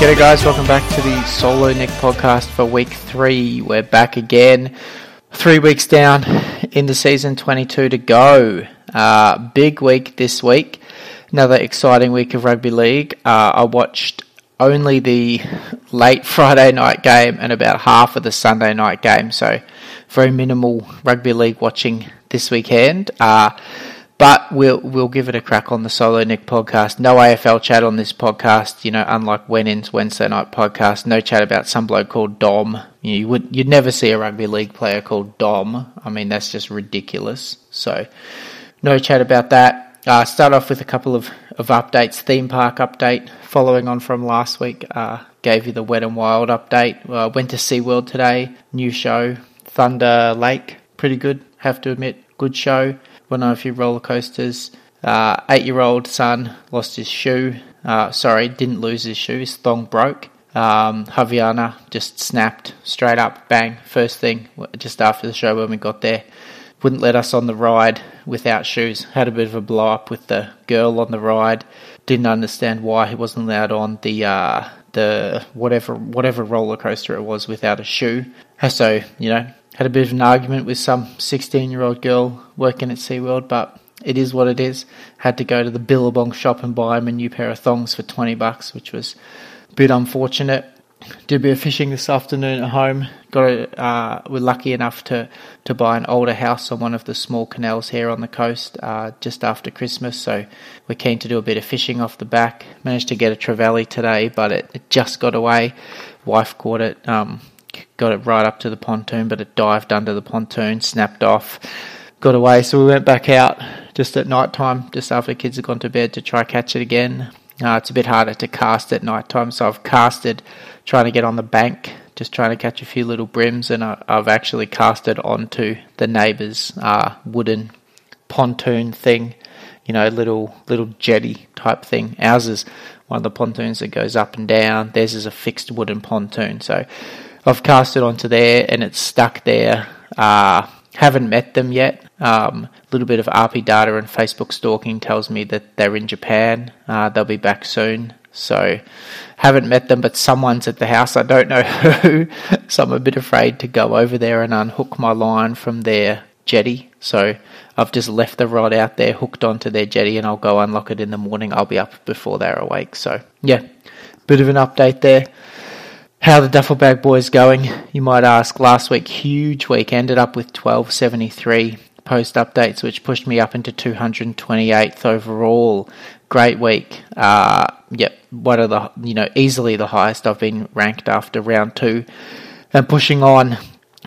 G'day guys, welcome back to the SoloNick podcast for week three. We're back again, three weeks down in the season 22 to go. Uh, big week this week, another exciting week of rugby league. Uh, I watched only the late Friday night game and about half of the Sunday night game, so very minimal rugby league watching this weekend. Uh, but we'll we'll give it a crack on the SoloNick podcast. No AFL chat on this podcast. You know, unlike Wenin's Wednesday night podcast, no chat about some bloke called Dom. You would you'd never see a rugby league player called Dom. I mean, that's just ridiculous. So, no chat about that. Uh, start off with a couple of, of updates. Theme park update following on from last week. Uh, gave you the Wet and Wild update. Uh, went to SeaWorld today. New show. Thunder Lake. Pretty good, have to admit. Good show. Went on a few roller coasters. Uh, eight year old son lost his shoe. Uh, sorry, didn't lose his shoe. His thong broke. Um, Havaiana just snapped straight up, bang, first thing just after the show when we got there wouldn't let us on the ride without shoes. Had a bit of a blow up with the girl on the ride. Didn't understand why he wasn't allowed on the uh, the whatever whatever roller coaster it was without a shoe. So you know, had a bit of an argument with some 16 year old girl working at SeaWorld, but it is what it is. Had to go to the Billabong shop and buy him a new pair of thongs for 20 bucks, which was a bit unfortunate did a bit of fishing this afternoon at home. Got a, uh, we're lucky enough to, to buy an older house on one of the small canals here on the coast uh, just after Christmas. So we're keen to do a bit of fishing off the back. Managed to get a trevally today, but it, it just got away. Wife caught it, um, got it right up to the pontoon, but it dived under the pontoon, snapped off, got away. So we went back out just at night time, just after the kids had gone to bed, to try catch it again. Uh, it's a bit harder to cast at night time, so I've casted trying to get on the bank, just trying to catch a few little brims, and I, have actually casted onto the neighbour's uh, wooden pontoon thing, you know, little little jetty type thing. Ours is one of the pontoons that goes up and down. Theirs is a fixed wooden pontoon, so I've cast it onto there, and it's stuck there. Uh, haven't met them yet. Um, a little bit of RP data and Facebook stalking tells me that they're in Japan. Uh, they'll be back soon. So, haven't met them, but someone's at the house. I don't know who. so, I'm a bit afraid to go over there and unhook my line from their jetty. So, I've just left the rod out there hooked onto their jetty and I'll go unlock it in the morning. I'll be up before they're awake. So, yeah, bit of an update there. How the duffel bag boys going? You might ask. Last week, huge week. Ended up with 1273 post updates, which pushed me up into 228th overall. Great week. Uh, yep, one of the you know easily the highest I've been ranked after round two, and pushing on.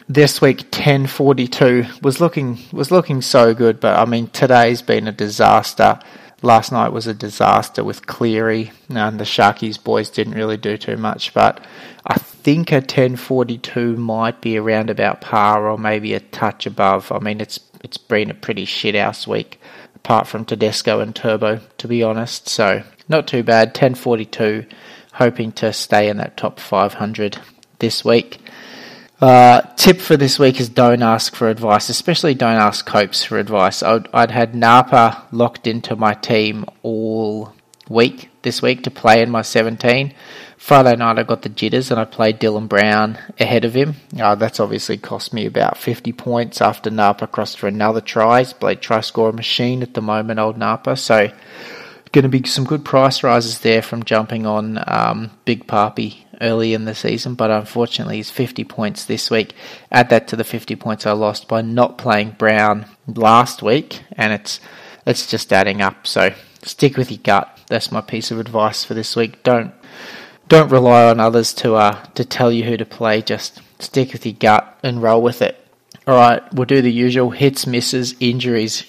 This week, 1042 was looking was looking so good, but I mean today's been a disaster. Last night was a disaster with Cleary, and the Sharkies boys didn't really do too much, but I think a 1042 might be around about par or maybe a touch above. I mean, it's it's been a pretty shit house week, apart from Tedesco and Turbo, to be honest. So not too bad. 1042, hoping to stay in that top 500 this week. Uh, tip for this week is don't ask for advice, especially don't ask Copes for advice. I'd, I'd had Napa locked into my team all week this week to play in my 17. Friday night I got the jitters and I played Dylan Brown ahead of him. Uh, that's obviously cost me about 50 points after Napa crossed for another try. He's played try score machine at the moment, old Napa. So going to be some good price rises there from jumping on um, Big Papi early in the season, but unfortunately he's 50 points this week. Add that to the 50 points I lost by not playing Brown last week, and it's it's just adding up. So stick with your gut. That's my piece of advice for this week. Don't don't rely on others to uh, to tell you who to play. Just stick with your gut and roll with it. All right, we'll do the usual hits, misses, injuries.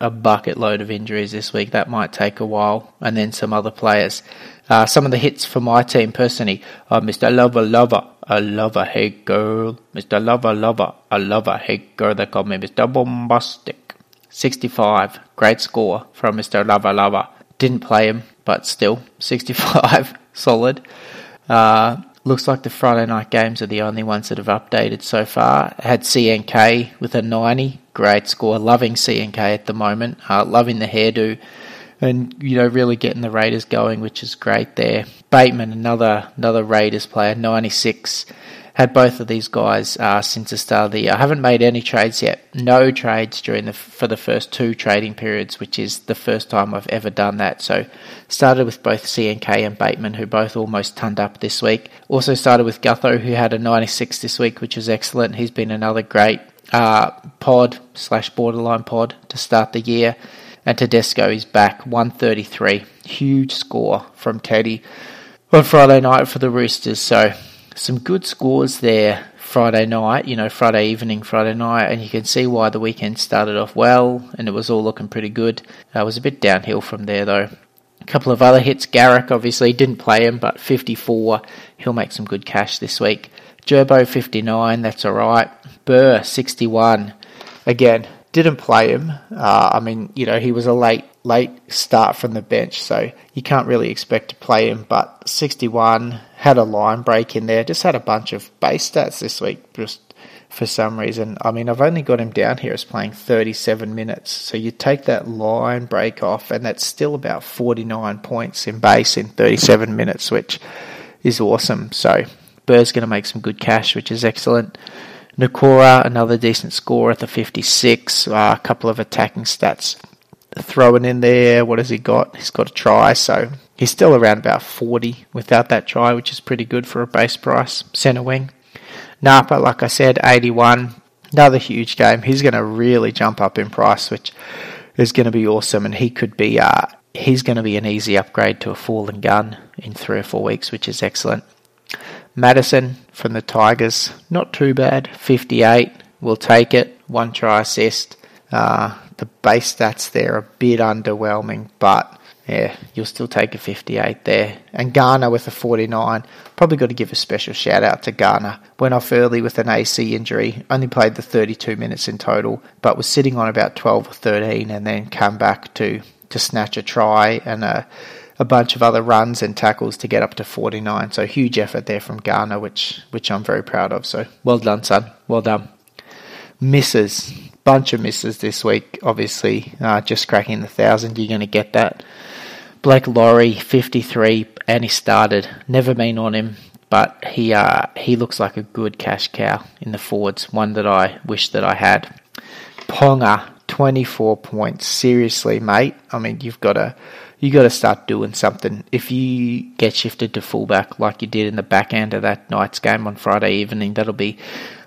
A bucket load of injuries this week. That might take a while, and then some other players. Uh, some of the hits for my team personally Mr. Lover Lover, a lover, hey girl. Mr. Lover Lover, a lover, hey girl. They call me Mr. Bombastic. 65, great score from Mr. Lover Lover. Didn't play him, but still, 65, solid. Uh, looks like the Friday night games are the only ones that have updated so far. Had CNK with a 90, great score. Loving CNK at the moment. Uh, loving the hairdo, and you know really getting the Raiders going, which is great there. Bateman, another another Raiders player, 96 had both of these guys uh, since the start of the year. I haven't made any trades yet. No trades during the for the first two trading periods, which is the first time I've ever done that. So started with both CNK and Bateman, who both almost turned up this week. Also started with Gutho, who had a 96 this week, which was excellent. He's been another great uh, pod slash borderline pod to start the year. And Tedesco is back, 133. Huge score from Teddy on Friday night for the Roosters. So some good scores there Friday night, you know, Friday evening, Friday night, and you can see why the weekend started off well and it was all looking pretty good. Uh, it was a bit downhill from there though. A couple of other hits. Garrick obviously didn't play him, but 54. He'll make some good cash this week. Gerbo 59, that's alright. Burr 61. Again, didn't play him. Uh, I mean, you know, he was a late late start from the bench, so you can't really expect to play him. But 61 had a line break in there. Just had a bunch of base stats this week, just for some reason. I mean, I've only got him down here as playing 37 minutes. So you take that line break off, and that's still about 49 points in base in 37 minutes, which is awesome. So Burr's going to make some good cash, which is excellent. Nikora, another decent score at the 56. Uh, a couple of attacking stats thrown in there. What has he got? He's got a try, so he's still around about 40 without that try, which is pretty good for a base price. Centre wing. Napa, like I said, 81. Another huge game. He's going to really jump up in price, which is going to be awesome, and he could be. Uh, he's going to be an easy upgrade to a fallen gun in three or four weeks, which is excellent. Madison from the Tigers, not too bad. 58, we'll take it. One try assist. Uh, the base stats there are a bit underwhelming, but yeah, you'll still take a 58 there. And Garner with a 49. Probably got to give a special shout out to Garner. Went off early with an AC injury, only played the 32 minutes in total, but was sitting on about 12 or 13 and then come back to, to snatch a try and a a bunch of other runs and tackles to get up to 49. So huge effort there from Garner, which which I'm very proud of. So well done, son. Well done. Misses, bunch of misses this week. Obviously, uh, just cracking the thousand. You're going to get that. Blake Lawrie, 53, and he started. Never been on him, but he uh, he looks like a good cash cow in the forwards. One that I wish that I had. Ponga, 24 points. Seriously, mate. I mean, you've got to you got to start doing something. If you get shifted to fullback like you did in the back end of that night's game on Friday evening, that'll be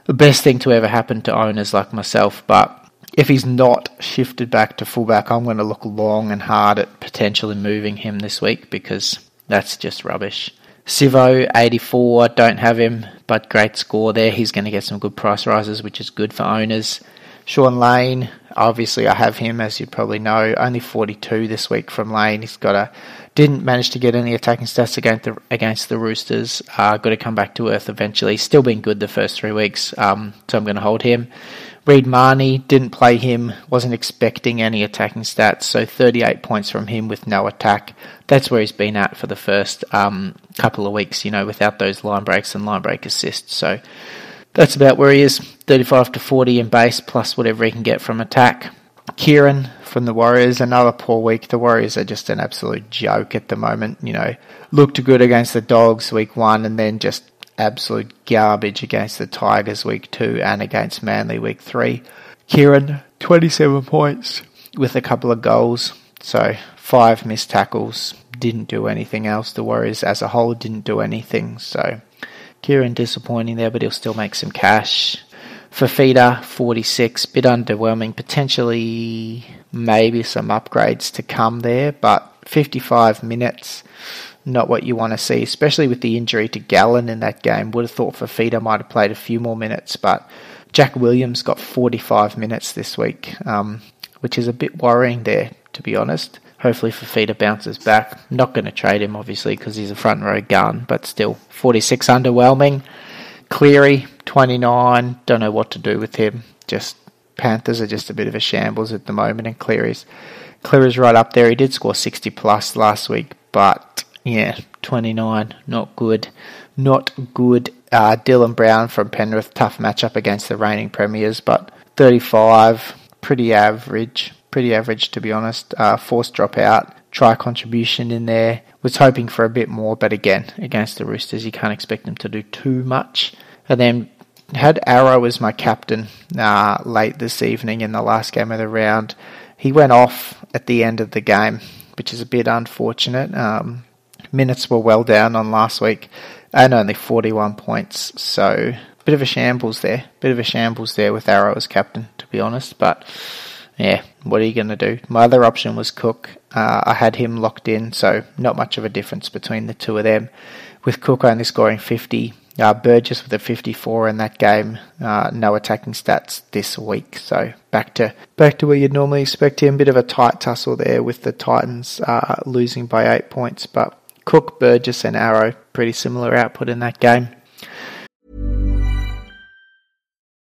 the best thing to ever happen to owners like myself. But if he's not shifted back to fullback, I'm going to look long and hard at potentially moving him this week because that's just rubbish. Sivo, 84, don't have him, but great score there. He's going to get some good price rises, which is good for owners. Shaun Lane, obviously I have him as you probably know, only 42 this week from Lane. He's got a didn't manage to get any attacking stats against the against the Roosters. Uh, got to come back to earth eventually. Still been good the first three weeks, um, so I'm going to hold him. Reed Mahoney didn't play him. Wasn't expecting any attacking stats, so 38 points from him with no attack. That's where he's been at for the first um, couple of weeks. You know, without those line breaks and line break assists. So that's about where he is 35 to 40 in base, plus whatever he can get from attack. Keighran from the Warriors, another poor week. The Warriors are just an absolute joke at the moment. You know, looked good against the Dogs week one and then just absolute garbage against the Tigers week two and against Manly week three. Keighran, 27 points with a couple of goals. So five missed tackles. Didn't do anything else. The Warriors as a whole didn't do anything. So Keighran disappointing there, but he'll still make some cash. Fifita, 46, bit underwhelming. Potentially, maybe some upgrades to come there, but 55 minutes. not what you want to see, especially with the injury to Gallen in that game. Would have thought Fifita might have played a few more minutes, but Jack Williams got 45 minutes this week, um, which is a bit worrying there, to be honest. Hopefully Fifita bounces back. Not going to trade him, obviously, because he's a front row gun, but still, 46 underwhelming. Cleary, 29. Don't know what to do with him. Just Panthers are just a bit of a shambles at the moment, and Cleary's Cleary's right up there. He did score 60 plus last week, but yeah, 29, not good. Not good. Uh, Dylan Brown from Penrith, tough matchup against the reigning premiers, but 35, pretty average. Pretty average, to be honest. Uh, forced dropout, try contribution in there. Was hoping for a bit more, but again, against the Roosters, you can't expect them to do too much. And then had Arrow as my captain uh, late this evening in the last game of the round. He went off at the end of the game, which is a bit unfortunate. Um, minutes were well down on last week and only 41 points, so bit of a shambles there. Bit of a shambles there with Arrow as captain, to be honest. But yeah, what are you going to do? My other option was Cook. Uh, I had him locked in, so not much of a difference between the two of them. With Cook only scoring 50, uh, Burgess with a 54 in that game. Uh, no attacking stats this week, so back to back to where you'd normally expect him. Bit of a tight tussle there with the Titans uh, losing by eight points, but Cook, Burgess, and Arrow pretty similar output in that game.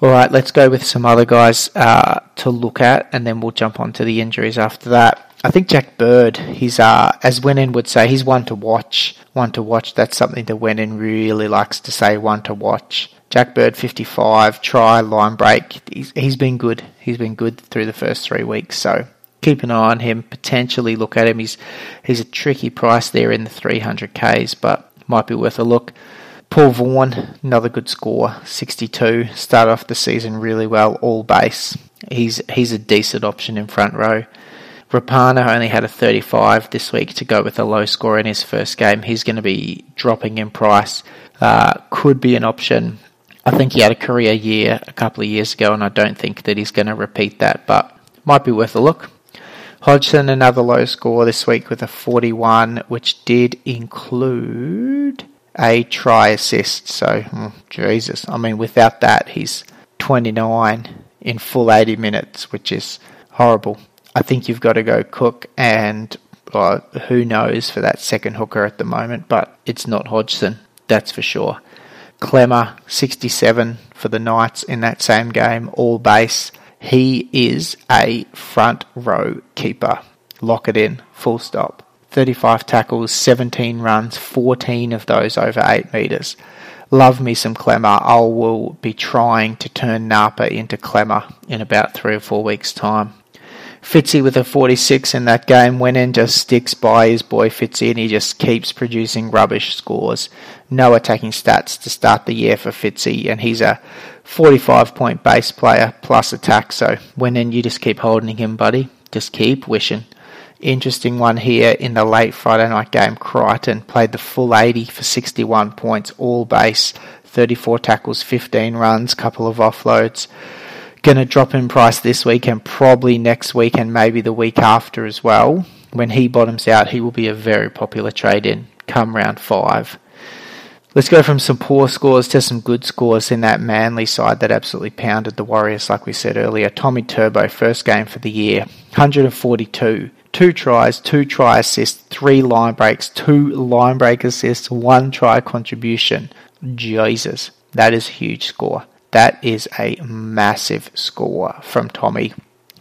All right, let's go with some other guys uh, to look at, and then we'll jump on to the injuries after that. I think Jack Bird, he's uh, as Wenin would say, he's one to watch. One to watch. That's something that Wenin really likes to say. One to watch. Jack Bird, 55, try line break. He's, he's been good. He's been good through the first three weeks. So keep an eye on him. Potentially look at him. He's he's a tricky price there in the 300ks, but might be worth a look. Paul Vaughan, another good score, 62. Started off the season really well, all base. He's he's a decent option in front row. Rapana only had a 35 this week to go with a low score in his first game. He's going to be dropping in price. Uh, could be an option. I think he had a career year a couple of years ago, and I don't think that he's going to repeat that, but might be worth a look. Hodgson, another low score this week with a 41, which did include a try assist. So, hmm, Jesus. I mean, without that, he's 29 in full 80 minutes, which is horrible. I think you've got to go Cook and who knows for that second hooker at the moment, but it's not Hodgson, that's for sure. Klemmer, 67 for the Knights in that same game, all base. He is a front row keeper. Lock it in, full stop. 35 tackles, 17 runs, 14 of those over 8 metres. Love me some Klemmer. I will be trying to turn Napa into Klemmer in about three or four weeks' time. Fitzy with a 46 in that game Wenin, just sticks by his boy Fitzy, and he just keeps producing rubbish scores. No attacking stats to start the year for Fitzy, and he's a 45 point base player plus attack. So Wenin, you just keep holding him, buddy. Just keep wishing. Interesting one here in the late Friday night game. Crichton played the full 80 for 61 points, all base, 34 tackles, 15 runs, couple of offloads going to drop in price this week and probably next week and maybe the week after as well. When he bottoms out, he will be a very popular trade in come round five. Let's go from some poor scores to some good scores in that Manly side that absolutely pounded the Warriors, like we said earlier. Tommy Turbo, first game for the year, 142. Two tries, two try assists, three line breaks, two line break assists, one try contribution. Jesus, that is a huge score. That is a massive score from Tommy.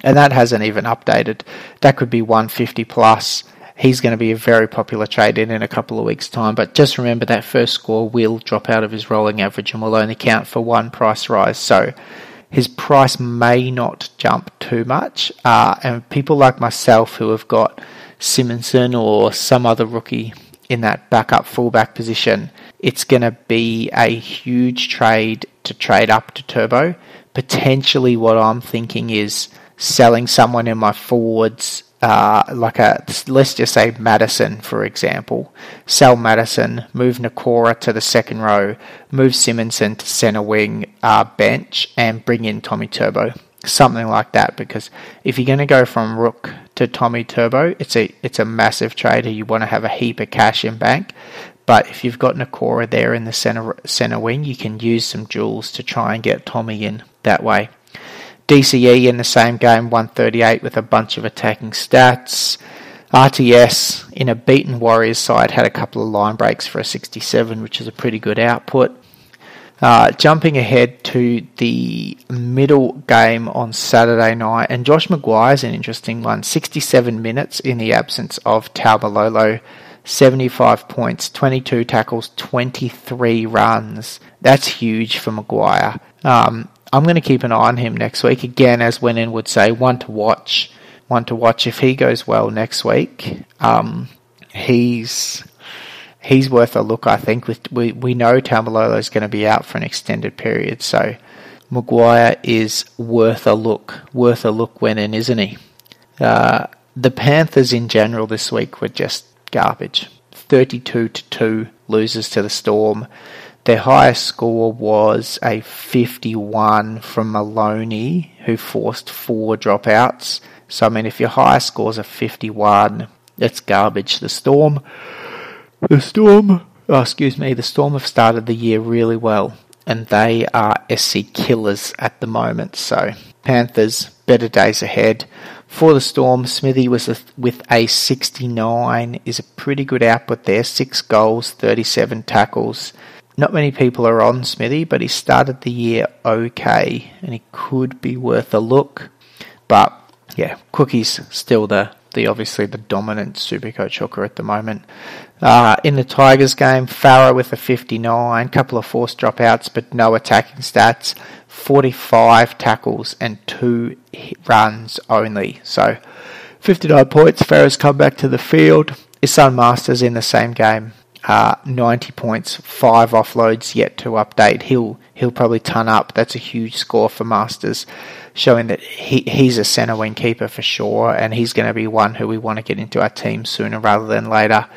And that hasn't even updated. That could be 150 plus he's going to be a very popular trade in in a couple of weeks' time. But just remember that first score will drop out of his rolling average and will only count for one price rise. So his price may not jump too much. Uh, and people like myself who have got Simonson or some other rookie in that backup fullback position, it's going to be a huge trade to trade up to Turbo. Potentially, what I'm thinking is selling someone in my forwards uh, like a let's just say Madison, for example, sell Madison, move Nikora to the second row, move Simonson to centre wing uh, bench, and bring in Tommy Turbo, something like that. Because if you're going to go from Rook to Tommy Turbo, it's a it's a massive trade. You want to have a heap of cash in bank. But if you've got Nikora there in the center center wing, you can use some jewels to try and get Tommy in that way. DCE in the same game, 138 with a bunch of attacking stats. RTS in a beaten Warriors side had a couple of line breaks for a 67, which is a pretty good output. Uh, jumping ahead to the middle game on Saturday night, and Josh McGuire is an interesting one. 67 minutes in the absence of Taumalolo, 75 points, 22 tackles, 23 runs. That's huge for McGuire. Um, I'm going to keep an eye on him next week. Again, as Wenin would say, one to watch. One to watch. If he goes well next week, um, he's he's worth a look. I think. With we we know Taumalolo is going to be out for an extended period, so McGuire is worth a look. Worth a look, Wenin, isn't he? Uh, the Panthers in general this week were just garbage. 32 to 2 loses to the Storm. Their highest score was a 51 from Maloney, who forced four dropouts. So, I mean, if your highest score is a 51, it's garbage. The Storm, the Storm, oh, excuse me, the Storm have started the year really well, and they are SC killers at the moment. So, Panthers, better days ahead. For the Storm, Smithy was a, with a 69, is a pretty good output there. Six goals, 37 tackles. Not many people are on Smithy, but he started the year okay, and he could be worth a look. But yeah, Cookie's still the the obviously the dominant Supercoach hooker at the moment. Uh, in the Tigers game, Farah with a 59, couple of forced dropouts, but no attacking stats. 45 tackles and two runs only. So 59 points. Farah's come back to the field. His son Masters in the same game uh, 90 points, five offloads yet to update. He'll he'll probably ton up. That's a huge score for Masters, showing that he he's a centre wing keeper for sure, and he's going to be one who we want to get into our team sooner rather than later.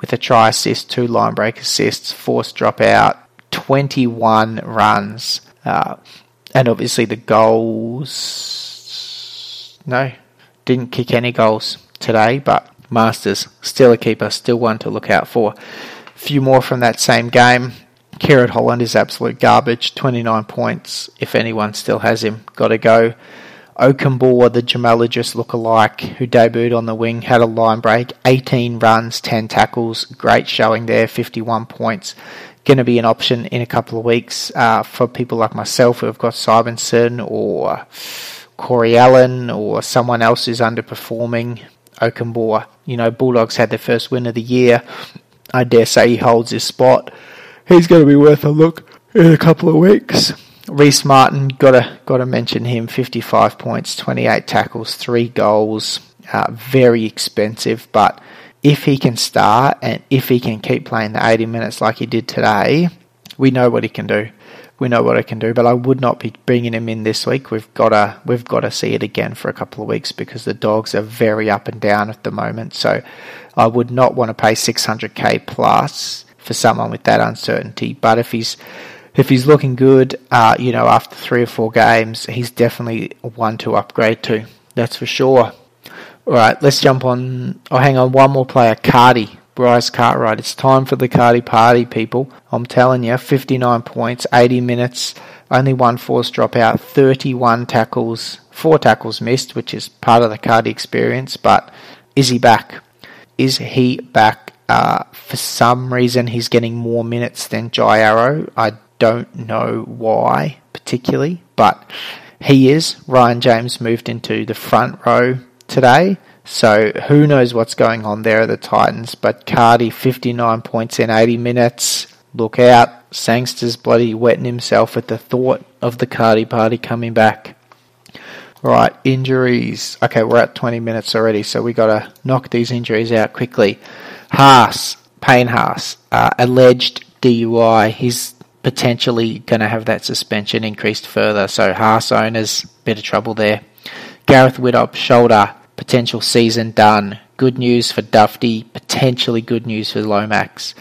With a try assist, two line break assists, forced dropout, 21 runs, uh, and obviously the goals. No, didn't kick any goals today, but Masters still a keeper, still one to look out for A few more from that same game. Kerrod Holland is absolute garbage. 29 points. If anyone still has him, got to go. Okunbor, the Jamalogist lookalike, who debuted on the wing, had a line break, 18 runs, 10 tackles, great showing there, 51 points. Going to be an option in a couple of weeks uh, for people like myself who have got Simonson or Corey Allen or someone else who's underperforming. Okunbor, you know, Bulldogs had their first win of the year. I dare say he holds his spot. He's going to be worth a look in a couple of weeks. Rhyse Martin, gotta gotta mention him. Fifty-five points, twenty-eight tackles, three goals. Uh, very expensive, but if he can start and if he can keep playing the eighty minutes like he did today, we know what he can do. We know what he can do, but I would not be bringing him in this week. We've got to we've got to see it again for a couple of weeks because the dogs are very up and down at the moment. So I would not want to pay 600k plus for someone with that uncertainty. But if he's if he's looking good, uh, you know, after three or four games, he's definitely one to upgrade to. That's for sure. All right, let's jump on. Oh, hang on, one more player, Cardi. Bryce Cartwright. It's time for the Cardi party, people. I'm telling you, 59 points, 80 minutes, only one forced dropout, 31 tackles, four tackles missed, which is part of the Cardi experience. But is he back? Is he back? Uh, for some reason, he's getting more minutes than Jai Arrow. I don't know why particularly, but he is. Ryan James moved into the front row today. So who knows what's going on there at the Titans. But Cardi, 59 points in 80 minutes. Look out. Sangster's bloody wetting himself at the thought of the Cardi party coming back. Right, injuries. Okay, we're at 20 minutes already, so we got to knock these injuries out quickly. Haas, Payne Haas, uh, alleged DUI. He's potentially going to have that suspension increased further, so Haas owners, bit of trouble there. Gareth Widdop, shoulder, potential season done. Good news for Dufty, potentially good news for Lomax.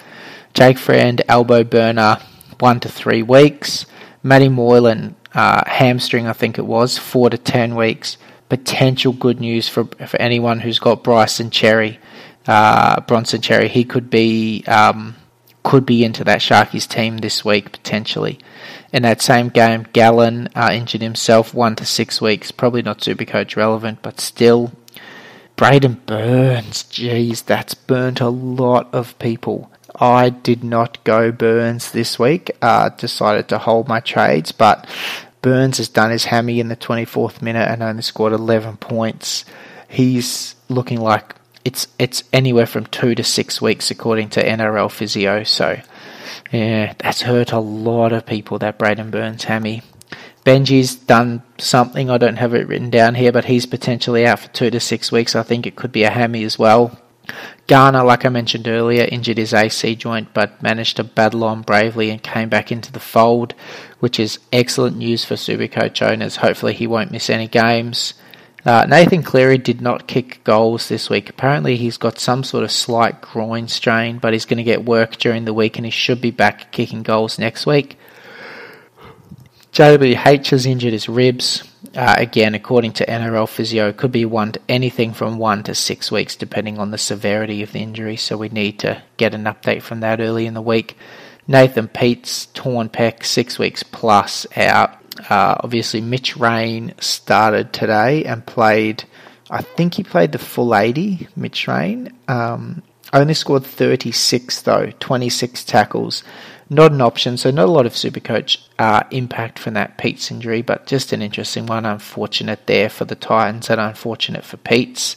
Jake Friend, elbow burner, one to three weeks. Matty Moylan, uh, hamstring, I think it was, four to ten weeks. Potential good news for for anyone who's got Bryson Xerri, uh, Bronson Xerri. He could be um, could be into that Sharkies team this week potentially. In that same game, Gallen uh, injured himself one to six weeks. Probably not Supercoach relevant, but still. Braden Burns, jeez, that's burnt a lot of people. I did not go Burns this week. Uh, decided to hold my trades, but Burns has done his hammy in the 24th minute and only scored 11 points. He's looking like it's it's anywhere from two to six weeks according to NRL physio. So yeah, that's hurt a lot of people. That Braden Burns hammy. Benji's done something. I don't have it written down here, but he's potentially out for two to six weeks. I think it could be a hammy as well. Garner, like I mentioned earlier, injured his AC joint but managed to battle on bravely and came back into the fold, which is excellent news for Supercoach owners. Hopefully, he won't miss any games. Uh, Nathan Cleary did not kick goals this week. Apparently, he's got some sort of slight groin strain, but he's going to get work during the week and he should be back kicking goals next week. JWH has injured his ribs. Uh, again, according to NRL physio, could be one to, anything from one to six weeks, depending on the severity of the injury. So we need to get an update from that early in the week. Nathan Peats torn pec, six weeks plus out. Uh, obviously, Mitch Rein started today and played. I think he played the full 80. Mitch Rein um, only scored 36 though, 26 tackles not an option, so not a lot of Supercoach uh, impact from that Peats' injury, but just an interesting one. Unfortunate there for the Titans and unfortunate for Peats'.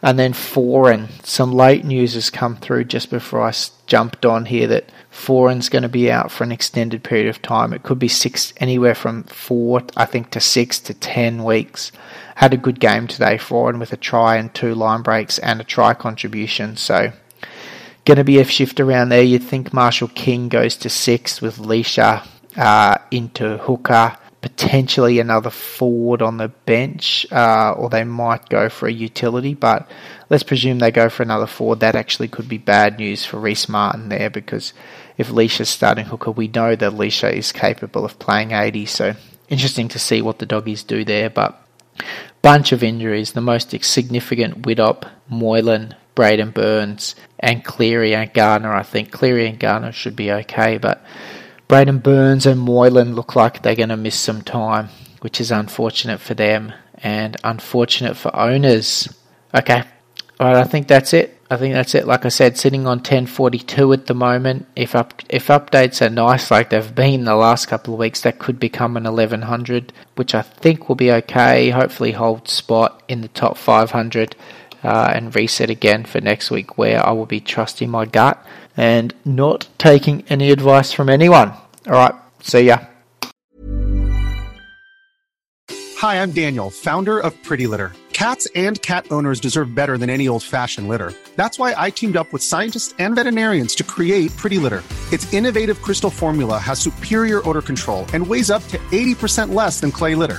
And then Foran, some late news has come through just before I jumped on here that Foran's going to be out for an extended period of time. It could be six, anywhere from four, I think, to six to ten weeks. Had a good game today, Foran, with a try and two line breaks and a try contribution. So going to be a shift around there. You'd think Marshall King goes to six with Lichaa uh, into hooker, potentially another forward on the bench, uh, or they might go for a utility, but let's presume they go for another forward. That actually could be bad news for Rhyse Martin there because if Lichaa's starting hooker, we know that Lichaa is capable of playing 80, so interesting to see what the doggies do there, but bunch of injuries. The most significant Widdop, Moylan, Braden Burns and Cleary and Garner. I think Cleary and Garner should be okay, but Braden Burns and Moylan look like they're going to miss some time, which is unfortunate for them and unfortunate for owners. Okay, all right, I think that's it. I think that's it. Like I said, sitting on 1042 at the moment. If up if updates are nice like they've been the last couple of weeks, that could become an 1100, which I think will be okay. Hopefully, hold spot in the top 500 uh, and reset again for next week, where I will be trusting my gut and not taking any advice from anyone. All right, see ya. Hi, I'm Daniel, founder of Pretty Litter. Cats and cat owners deserve better than any old fashioned litter. That's why I teamed up with scientists and veterinarians to create Pretty Litter. Its innovative crystal formula has superior odor control and weighs up to 80% less than clay litter.